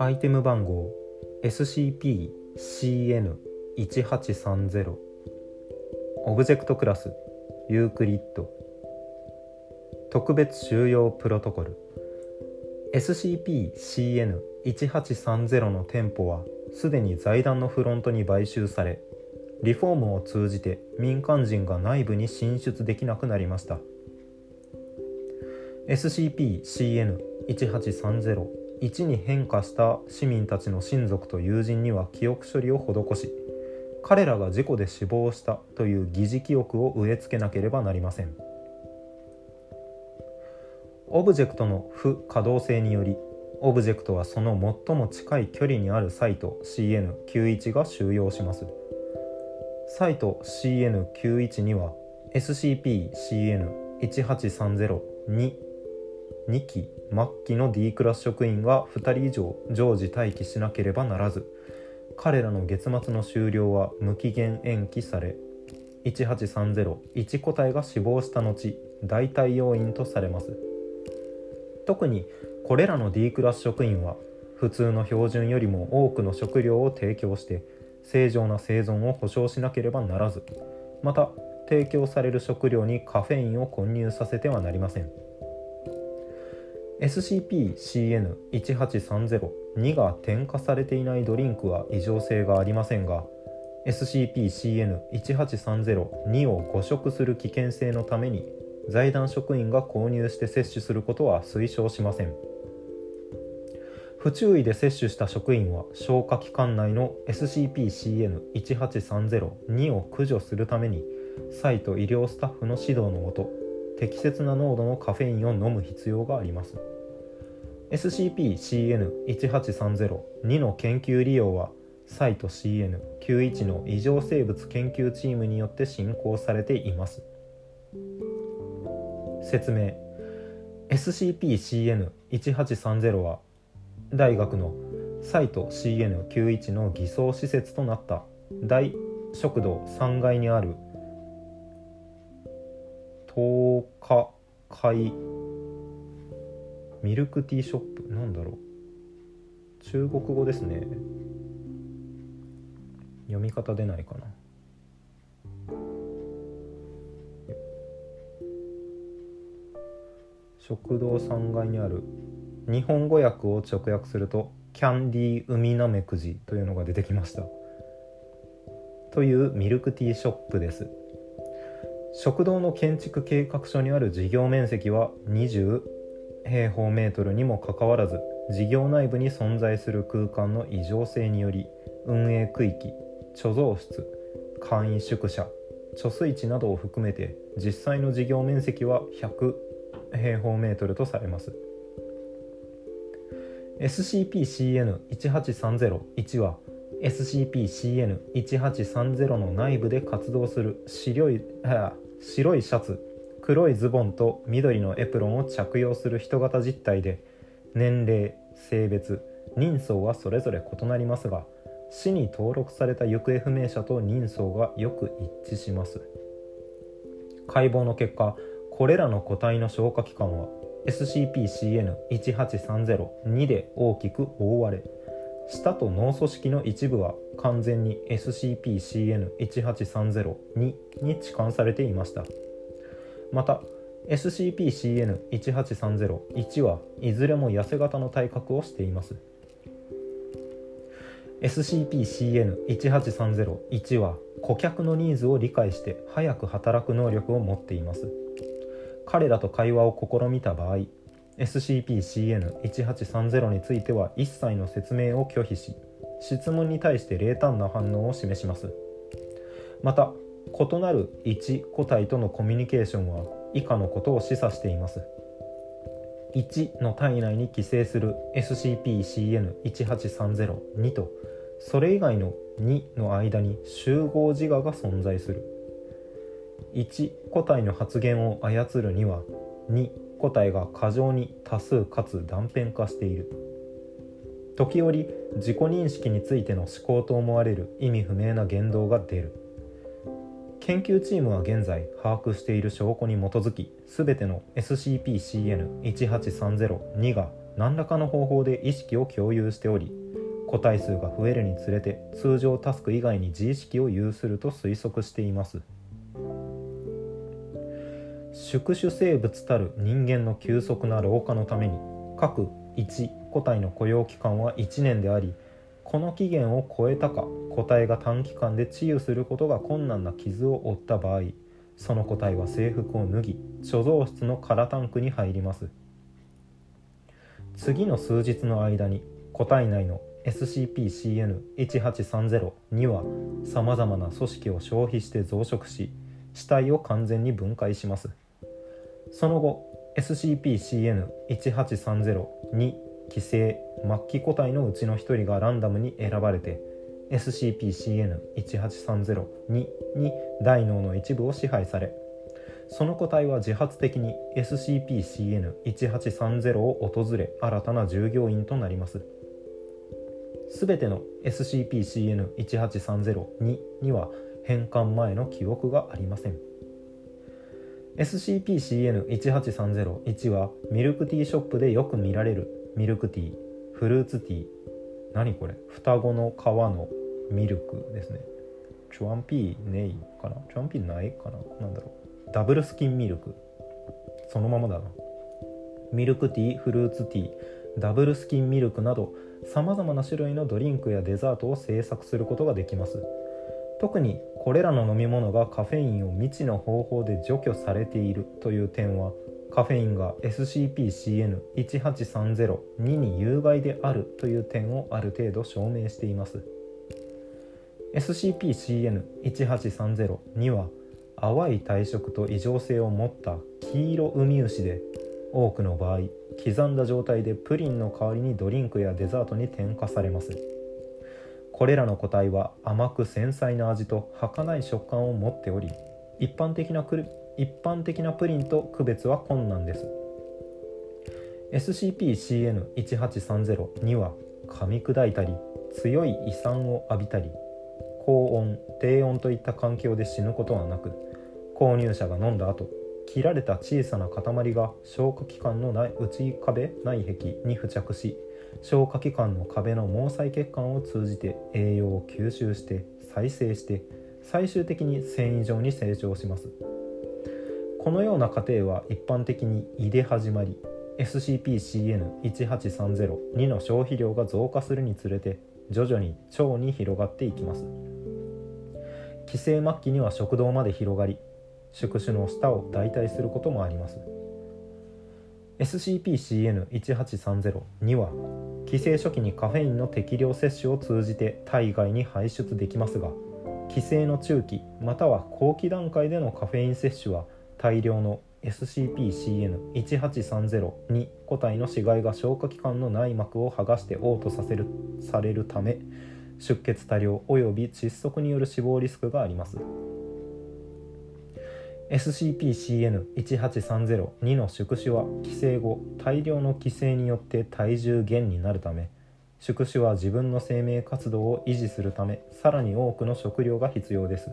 アイテム番号 SCP-CN1830 オブジェクトクラスユークリッド。特別収容プロトコル。SCP-CN1830 の店舗はすでに財団のフロントに買収されリフォームを通じて民間人が内部に進出できなくなりました。SCP-CN1830-1 に変化した市民たちの親族と友人には記憶処理を施し彼らが事故で死亡したという疑似記憶を植え付けなければなりません。オブジェクトの不可動性によりオブジェクトはその最も近い距離にあるサイト CN91 が収容します。サイト CN91 には SCP-CN1830 に2期末期の D クラス職員が2人以上常時待機しなければならず。彼らの月末の終了は無期限延期され18301個体が死亡した後代替要員とされます。特にこれらの D クラス職員は普通の標準よりも多くの食料を提供して正常な生存を保障しなければならず。また提供される食料にカフェインを混入させてはなりません。SCP-CN1830-2 が添加されていないドリンクは異常性がありませんが SCP-CN1830-2 を誤食する危険性のために財団職員が購入して摂取することは推奨しません。不注意で摂取した職員は消化器官内の SCP-CN1830-2 を駆除するためにサイト医療スタッフの指導のもと適切な濃度のカフェインを飲む必要があります。SCP-CN1830-2 の研究利用はサイト CN91 の異常生物研究チームによって進行されています。説明。SCP-CN1830 は大学のサイト CN91 の偽装施設となった。大食堂3階にある10日会ミルクティーショップ。なんだろう。中国語ですね。読み方出ないかな。食堂3階にある。日本語訳を直訳するとキャンディーウミナメクジというのが出てきました。というミルクティーショップです。食堂の建築計画書にある事業面積は20平方メートルにもかかわらず事業内部に存在する空間の異常性により運営区域貯蔵室簡易宿舎貯水池などを含めて実際の事業面積は100平方メートルとされます。SCP-CN1830-1 は SCP-CN1830 の内部で活動する白い白いシャツ黒いズボンと緑のエプロンを着用する人型実態で年齢性別人相はそれぞれ異なりますが市に登録された行方不明者と人相がよく一致します。解剖の結果これらの個体の消化器官は SCP-CN1830-2 で大きく覆われ舌と脳組織の一部は完全に SCP-CN1830-2 に置換されていました。また SCP-CN1830-1 はいずれも痩せ型の体格をしています。SCP-CN1830-1 は顧客のニーズを理解して早く働く能力を持っています。彼らと会話を試みた場合 SCP-CN1830 については一切の説明を拒否し質問に対して冷淡な反応を示します。また異なる1個体とのコミュニケーションは以下のことを示唆しています。1の体内に寄生する SCP-CN1830-2 とそれ以外の2の間に集合自我が存在する。1個体の発言を操るには2個体が過剰に多数かつ断片化している。時折自己認識についての思考と思われる意味不明な言動が出る。研究チームは現在把握している証拠に基づき全ての SCP-CN1830-2 が何らかの方法で意識を共有しており個体数が増えるにつれて通常タスク以外に自意識を有すると推測しています。宿主生物たる人間の急速な老化のために各1個体の雇用期間は1年でありこの期限を超えたか個体が短期間で治癒することが困難な傷を負った場合その個体は制服を脱ぎ貯蔵室の空タンクに入ります。次の数日の間に個体内の SCP-CN1830 にはさまざまな組織を消費して増殖し死体を完全に分解します。その後 SCP-CN1830 に寄生末期個体のうちの1人がランダムに選ばれて SCP-CN1830 にに大脳の一部を支配されその個体は自発的に SCP-CN1830 を訪れ新たな従業員となります。すべての SCP-CN1830 にには返還前の記憶がありません。SCP-CN1830-1 はミルクティーショップでよく見られるミルクティーフルーツティー。何これ？双子の皮のミルクですね。チュアンピーネイかな？チュアンピーないかな？なんだろう。ダブルスキンミルク。そのままだな。ミルクティーフルーツティー。ダブルスキンミルクなどさまざまな種類のドリンクやデザートを製作することができます。特にこれらの飲み物がカフェインを未知の方法で除去されているという点はカフェインが SCP-CN1830-2 に有害であるという点をある程度証明しています。SCP-CN1830-2 は淡い体色と異常性を持った黄色ウミウシで多くの場合刻んだ状態でプリンの代わりにドリンクやデザートに添加されます。これらの個体は甘く繊細な味と儚い食感を持っており一般的な一般的なプリンと区別は困難です。SCP-CN1830 には噛み砕いたり強い胃酸を浴びたり高温低温といった環境で死ぬことはなく購入者が飲んだ後切られた小さな塊が消化器官の内内壁内壁に付着し消化器官の壁の毛細血管を通じて栄養を吸収して再生して最終的に繊維状に成長します。このような過程は一般的に胃で始まり SCP-CN1830-2 の消費量が増加するにつれて徐々に腸に広がっていきます。寄生末期には食道まで広がり宿主の舌を代替することもあります。SCP-CN1830 には寄生初期にカフェインの適量摂取を通じて体外に排出できますが寄生の中期または後期段階でのカフェイン摂取は大量の SCP-CN1830 に個体の死骸が消化器官の内膜を剥がして嘔吐させるされるため出血多量及び窒息による死亡リスクがあります。SCP-CN1830-2 の宿主は寄生後大量の寄生によって体重減になるため宿主は自分の生命活動を維持するためさらに多くの食料が必要です。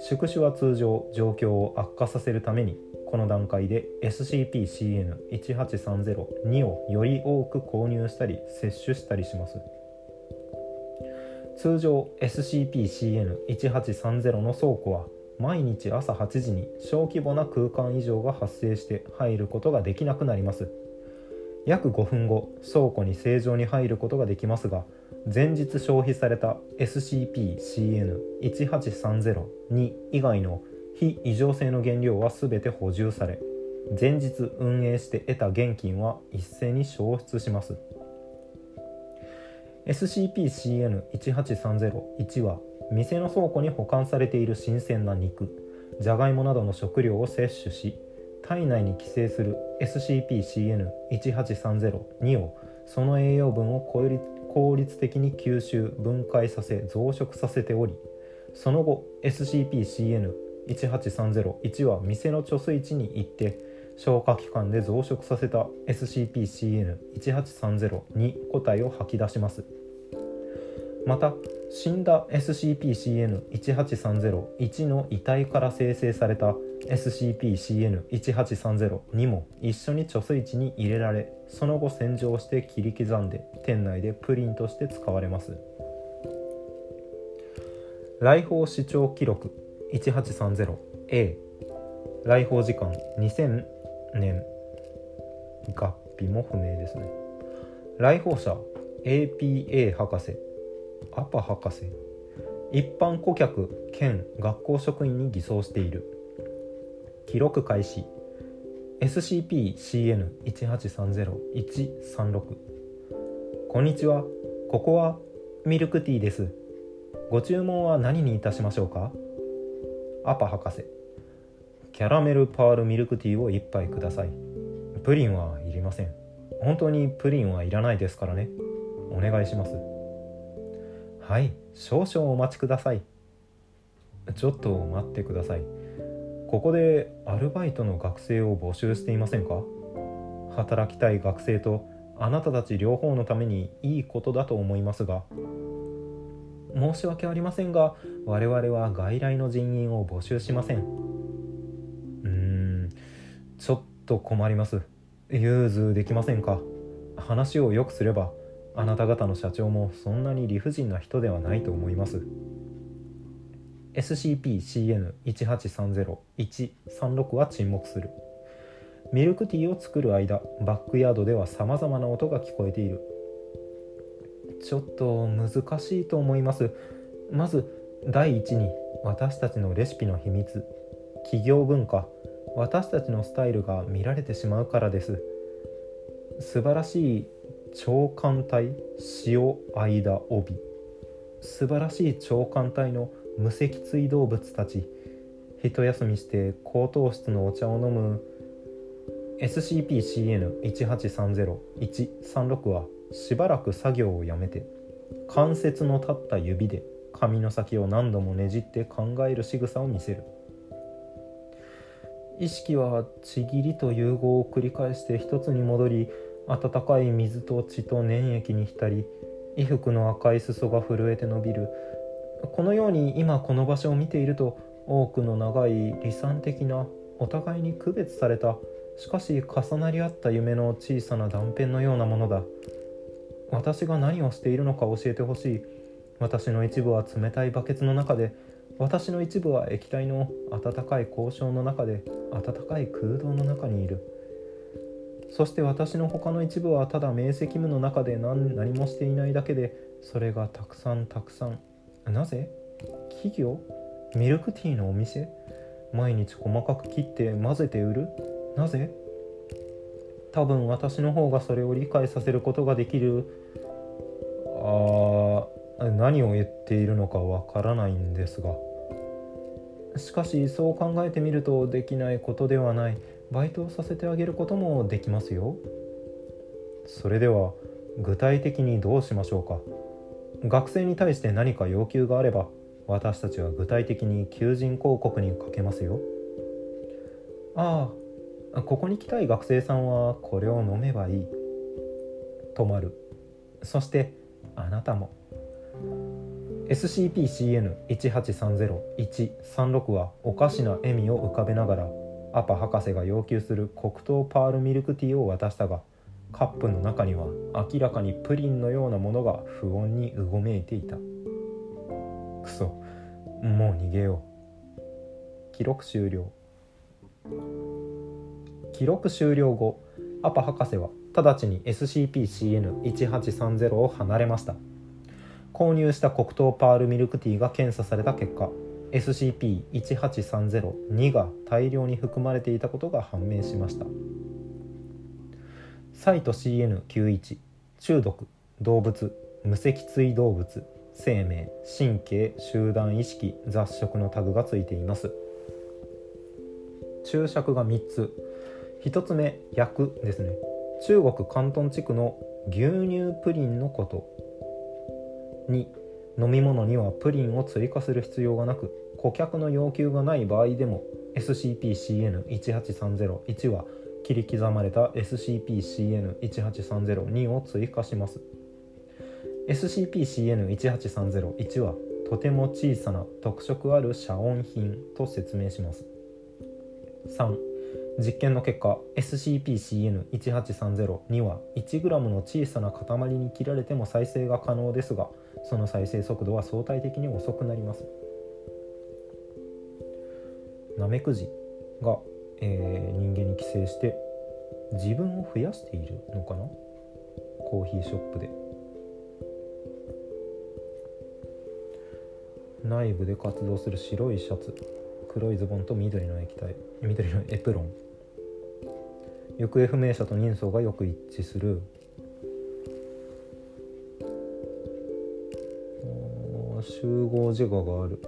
宿主は通常状況を悪化させるためにこの段階で SCP-CN1830-2 をより多く購入したり摂取したりします。通常 SCP-CN1830 の倉庫は毎日朝8時に小規模な空間異常が発生して入ることができなくなります。約5分後倉庫に正常に入ることができますが前日消費された SCP-CN1830-2 以外の非異常性の原料は全て補充され前日運営して得た現金は一斉に消失します。SCP-CN1830-1 は店の倉庫に保管されている新鮮な肉じゃがいもなどの食料を摂取し体内に寄生する SCP-CN1830-2 をその栄養分を効率的に吸収分解させ増殖させておりその後 SCP-CN1830-1 は店の貯水池に行って消化器官で増殖させた SCP-CN1830-2 個体を吐き出します。また死んだ SCP-CN1830-1 の遺体から生成された SCP-CN1830-2 も一緒に貯水池に入れられその後洗浄して切り刻んで店内でプリンとして使われます。来訪視聴記録 1830A 来訪時間2000年。合否も不明ですね。来訪者 APA 博士。アパ博士。一般顧客兼学校職員に偽装している。記録開始。SCP-CN1830-136 こんにちは。ここはミルクティーです。ご注文は何にいたしましょうか？アパ博士。キャラメルパールミルクティーを1杯ください。プリンはいりません。本当にプリンはいらないですからね。お願いします。はい少々お待ちください。ちょっと待ってください。ここでアルバイトの学生を募集していませんか？働きたい学生とあなたたち両方のためにいいことだと思いますが。申し訳ありませんが我々は外来の人員を募集しません。うーんちょっと困ります。融通できませんか？話をよくすればあなた方の社長もそんなに理不尽な人ではないと思います。SCP-CN1830-136 は沈黙する。ミルクティーを作る間バックヤードではさまざまな音が聞こえている。ちょっと難しいと思います。まず第一に私たちのレシピの秘密。企業文化。私たちのスタイルが見られてしまうからです。素晴らしい長官隊塩間帯素晴らしい長官隊の無脊椎動物たち。一休みして高等質のお茶を飲む。SCP-CN1830-136 はしばらく作業をやめて関節の立った指で髪の先を何度もねじって考える仕草を見せる。意識はちぎりと融合を繰り返して一つに戻り温かい水と血と粘液に浸り衣服の赤い裾が震えて伸びる。このように今この場所を見ていると多くの長い離散的なお互いに区別された。しかし重なり合った夢の小さな断片のようなものだ。私が何をしているのか教えてほしい。私の一部は冷たいバケツの中で私の一部は液体の温かい交渉の中で温かい空洞の中にいる。そして私の他の一部はただ明晰夢の中で何何もしていないだけでそれがたくさんたくさん。なぜ？企業？ミルクティーのお店？毎日細かく切って混ぜて売る？なぜ？多分私の方がそれを理解させることができる。あ何を言っているのかわからないんですが。しかしそう考えてみるとできないことではない。バイトをさせてあげることもできますよ。それでは具体的にどうしましょうか。学生に対して何か要求があれば私たちは具体的に求人広告にかけますよ。ああここに来たい学生さんはこれを飲めばいい。止まる。そしてあなたも。SCP-CN1830-136 はおかしな笑みを浮かべながらアパ博士が要求する黒糖パールミルクティーを渡したがカップの中には明らかにプリンのようなものが不穏にうごめいていた。くそ。もう逃げよう。記録終了。記録終了後アパ博士は直ちに SCP-CN1830 を離れました。購入した黒糖パールミルクティーが検査された結果 SCP-18302 が大量に含まれていたことが判明しました。サイト CN91 中毒動物無脊椎動物生命神経集団意識雑食のタグがついています。注釈が3つ。1つ目薬ですね。中国広東地区の牛乳プリンのこと。2飲み物にはプリンを追加する必要がなく顧客の要求がない場合でも SCP-CN18301 は切り刻まれた SCP-CN18302 を追加します。SCP-CN1830-1 はとても小さな特色ある遮音品と説明します。3実験の結果 SCP-CN1830 は 1g の小さな塊に切られても再生が可能ですがその再生速度は相対的に遅くなります。ナメクジが、えー、人間に寄生して自分を増やしているのかな？コーヒーショップで。内部で活動する白いシャツ黒いズボンと緑の液体緑のエプロン。行方不明者と人相がよく一致する。集合自我がある。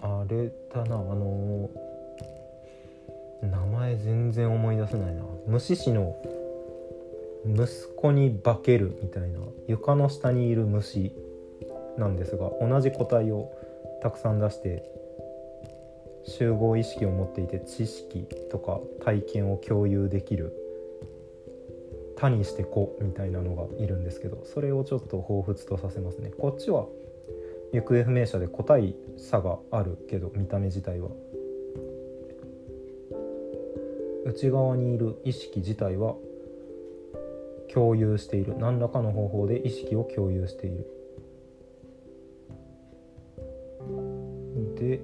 あれだなあの名前全然思い出せないな。虫師の息子に化けるみたいな。床の下にいる虫なんですが同じ個体をたくさん出して集合意識を持っていて知識とか体験を共有できる他にして子みたいなのがいるんですけどそれをちょっと彷彿とさせますね。こっちは行方不明者で個体差があるけど見た目自体は内側にいる意識自体は共有している。何らかの方法で意識を共有している。で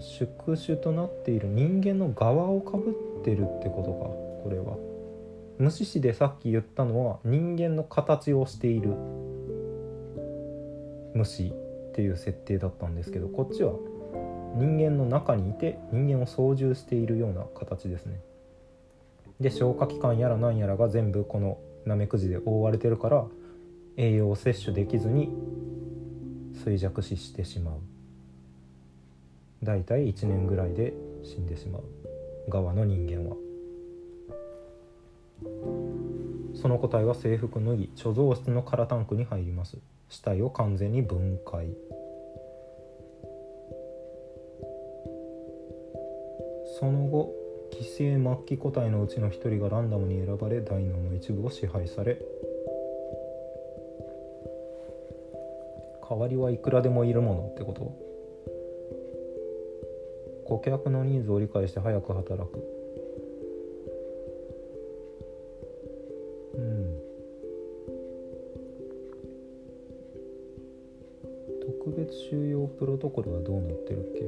宿主となっている人間の側をかぶってるってことかこれは。無視しでさっき言ったのは人間の形をしている。虫っていう設定だったんですけどこっちは人間の中にいて人間を操縦しているような形ですね。で消化器官やら何やらが全部このナメクジで覆われてるから栄養を摂取できずに衰弱死してしまう。だいたい1年ぐらいで死んでしまう側の人間は。その個体は制服脱ぎ貯蔵室の空タンクに入ります。死体を完全に分解。その後寄生末期個体のうちの1人がランダムに選ばれ大脳の一部を支配され代わりはいくらでもいるものってこと。顧客のニーズを理解して早く働く。うん。特別収容プロトコルはどうなってるっけ？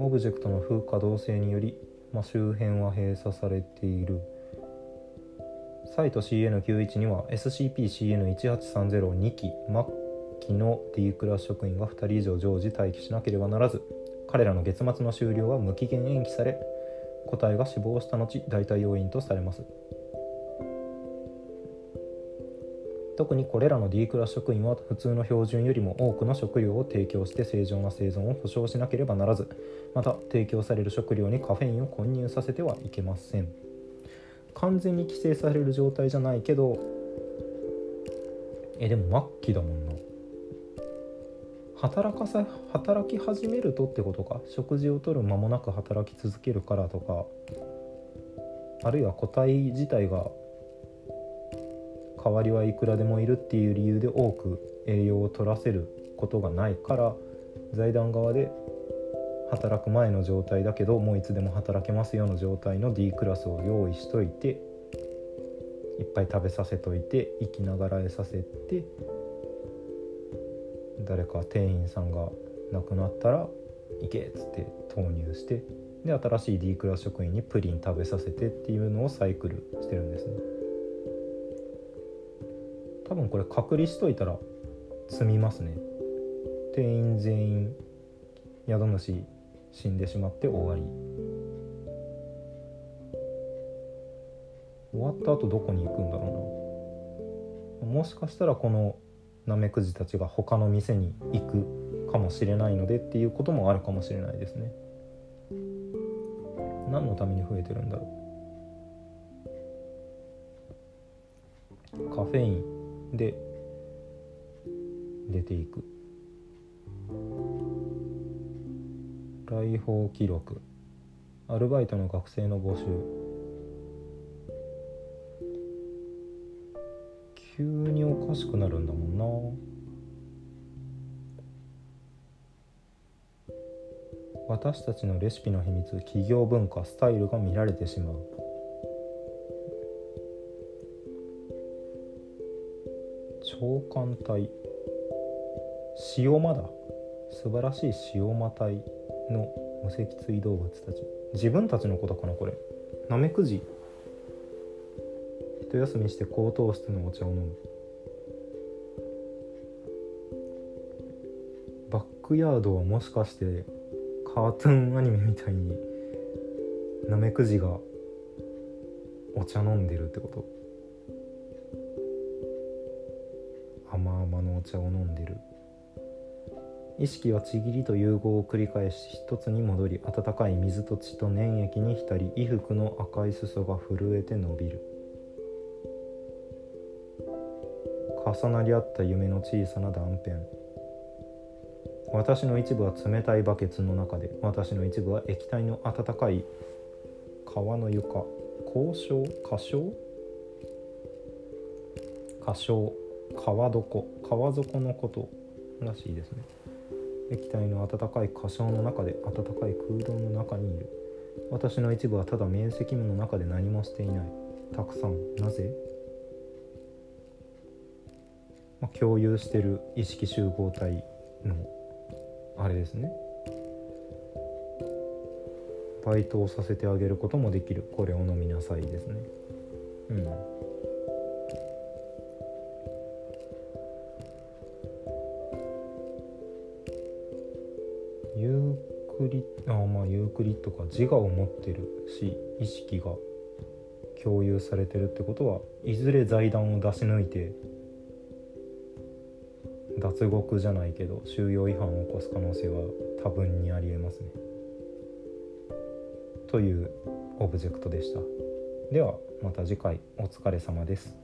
オブジェクトの不可動性により、まあ、周辺は閉鎖されている。サイト CN91 には SCP-CN1830 2機末期の D クラス職員が2人以上常時待機しなければならず彼らの月末の終了は無期限延期され個体が死亡した後代替要因とされます。特にこれらの D クラス職員は普通の標準よりも多くの食料を提供して正常な生存を保障しなければならずまた提供される食料にカフェインを混入させてはいけません。完全に規制される状態じゃないけどえでも末期だもん働かさ働き始めるとってことか？食事をとる間もなく働き続けるからとか。あるいは個体自体が代わりはいくらでもいるっていう理由で多く栄養を取らせることがないから財団側で働く前の状態だけどもういつでも働けますよの状態の D クラスを用意しといていっぱい食べさせといて生きながらえさせて誰か店員さんが亡くなったら行けっつって投入してで新しい D クラス職員にプリン食べさせてっていうのをサイクルしてるんですね。多分これ隔離しといたら済みますね。店員全員宿主死んでしまって終わり。終わった後どこに行くんだろうな。もしかしたらこのナメクジたちが他の店に行くかもしれないのでっていうこともあるかもしれないですね。何のために増えてるんだろう？カフェインで出ていく。来訪記録。アルバイトの学生の募集。急におかしくなるんだもんな。私たちのレシピの秘密企業文化スタイルが見られてしまう。長官隊。塩間だ。素晴らしい塩間隊の無脊椎動物たち。自分たちのことかなこれ。ナメクジ。一休みして高糖質のお茶を飲む。バックヤードはもしかしてカートゥーンアニメみたいにナメクジがお茶飲んでるってこと？甘々のお茶を飲んでる。意識はちぎりと融合を繰り返し一つに戻り温かい水と血と粘液に浸り衣服の赤い裾が震えて伸びる。重なり合った夢の小さな断片。私の一部は冷たいバケツの中で私の一部は液体の温かい川の床。交渉歌唱歌唱川床。川底のこと。らしいですね。液体の温かい歌唱の中で温かい空洞の中にいる。私の一部はただ面積の中で何もしていない。たくさん。なぜ、まあ、共有してる意識集合体のあれですね。バイトをさせてあげることもできる。これを飲みなさいですね。うん。ユークリあまあユークリッドか自我を持ってるし意識が共有されてるってことはいずれ財団を出し抜いて脱獄じゃないけど収容違反を起こす可能性は多分にありえますね。というオブジェクトでした。ではまた次回お疲れ様です。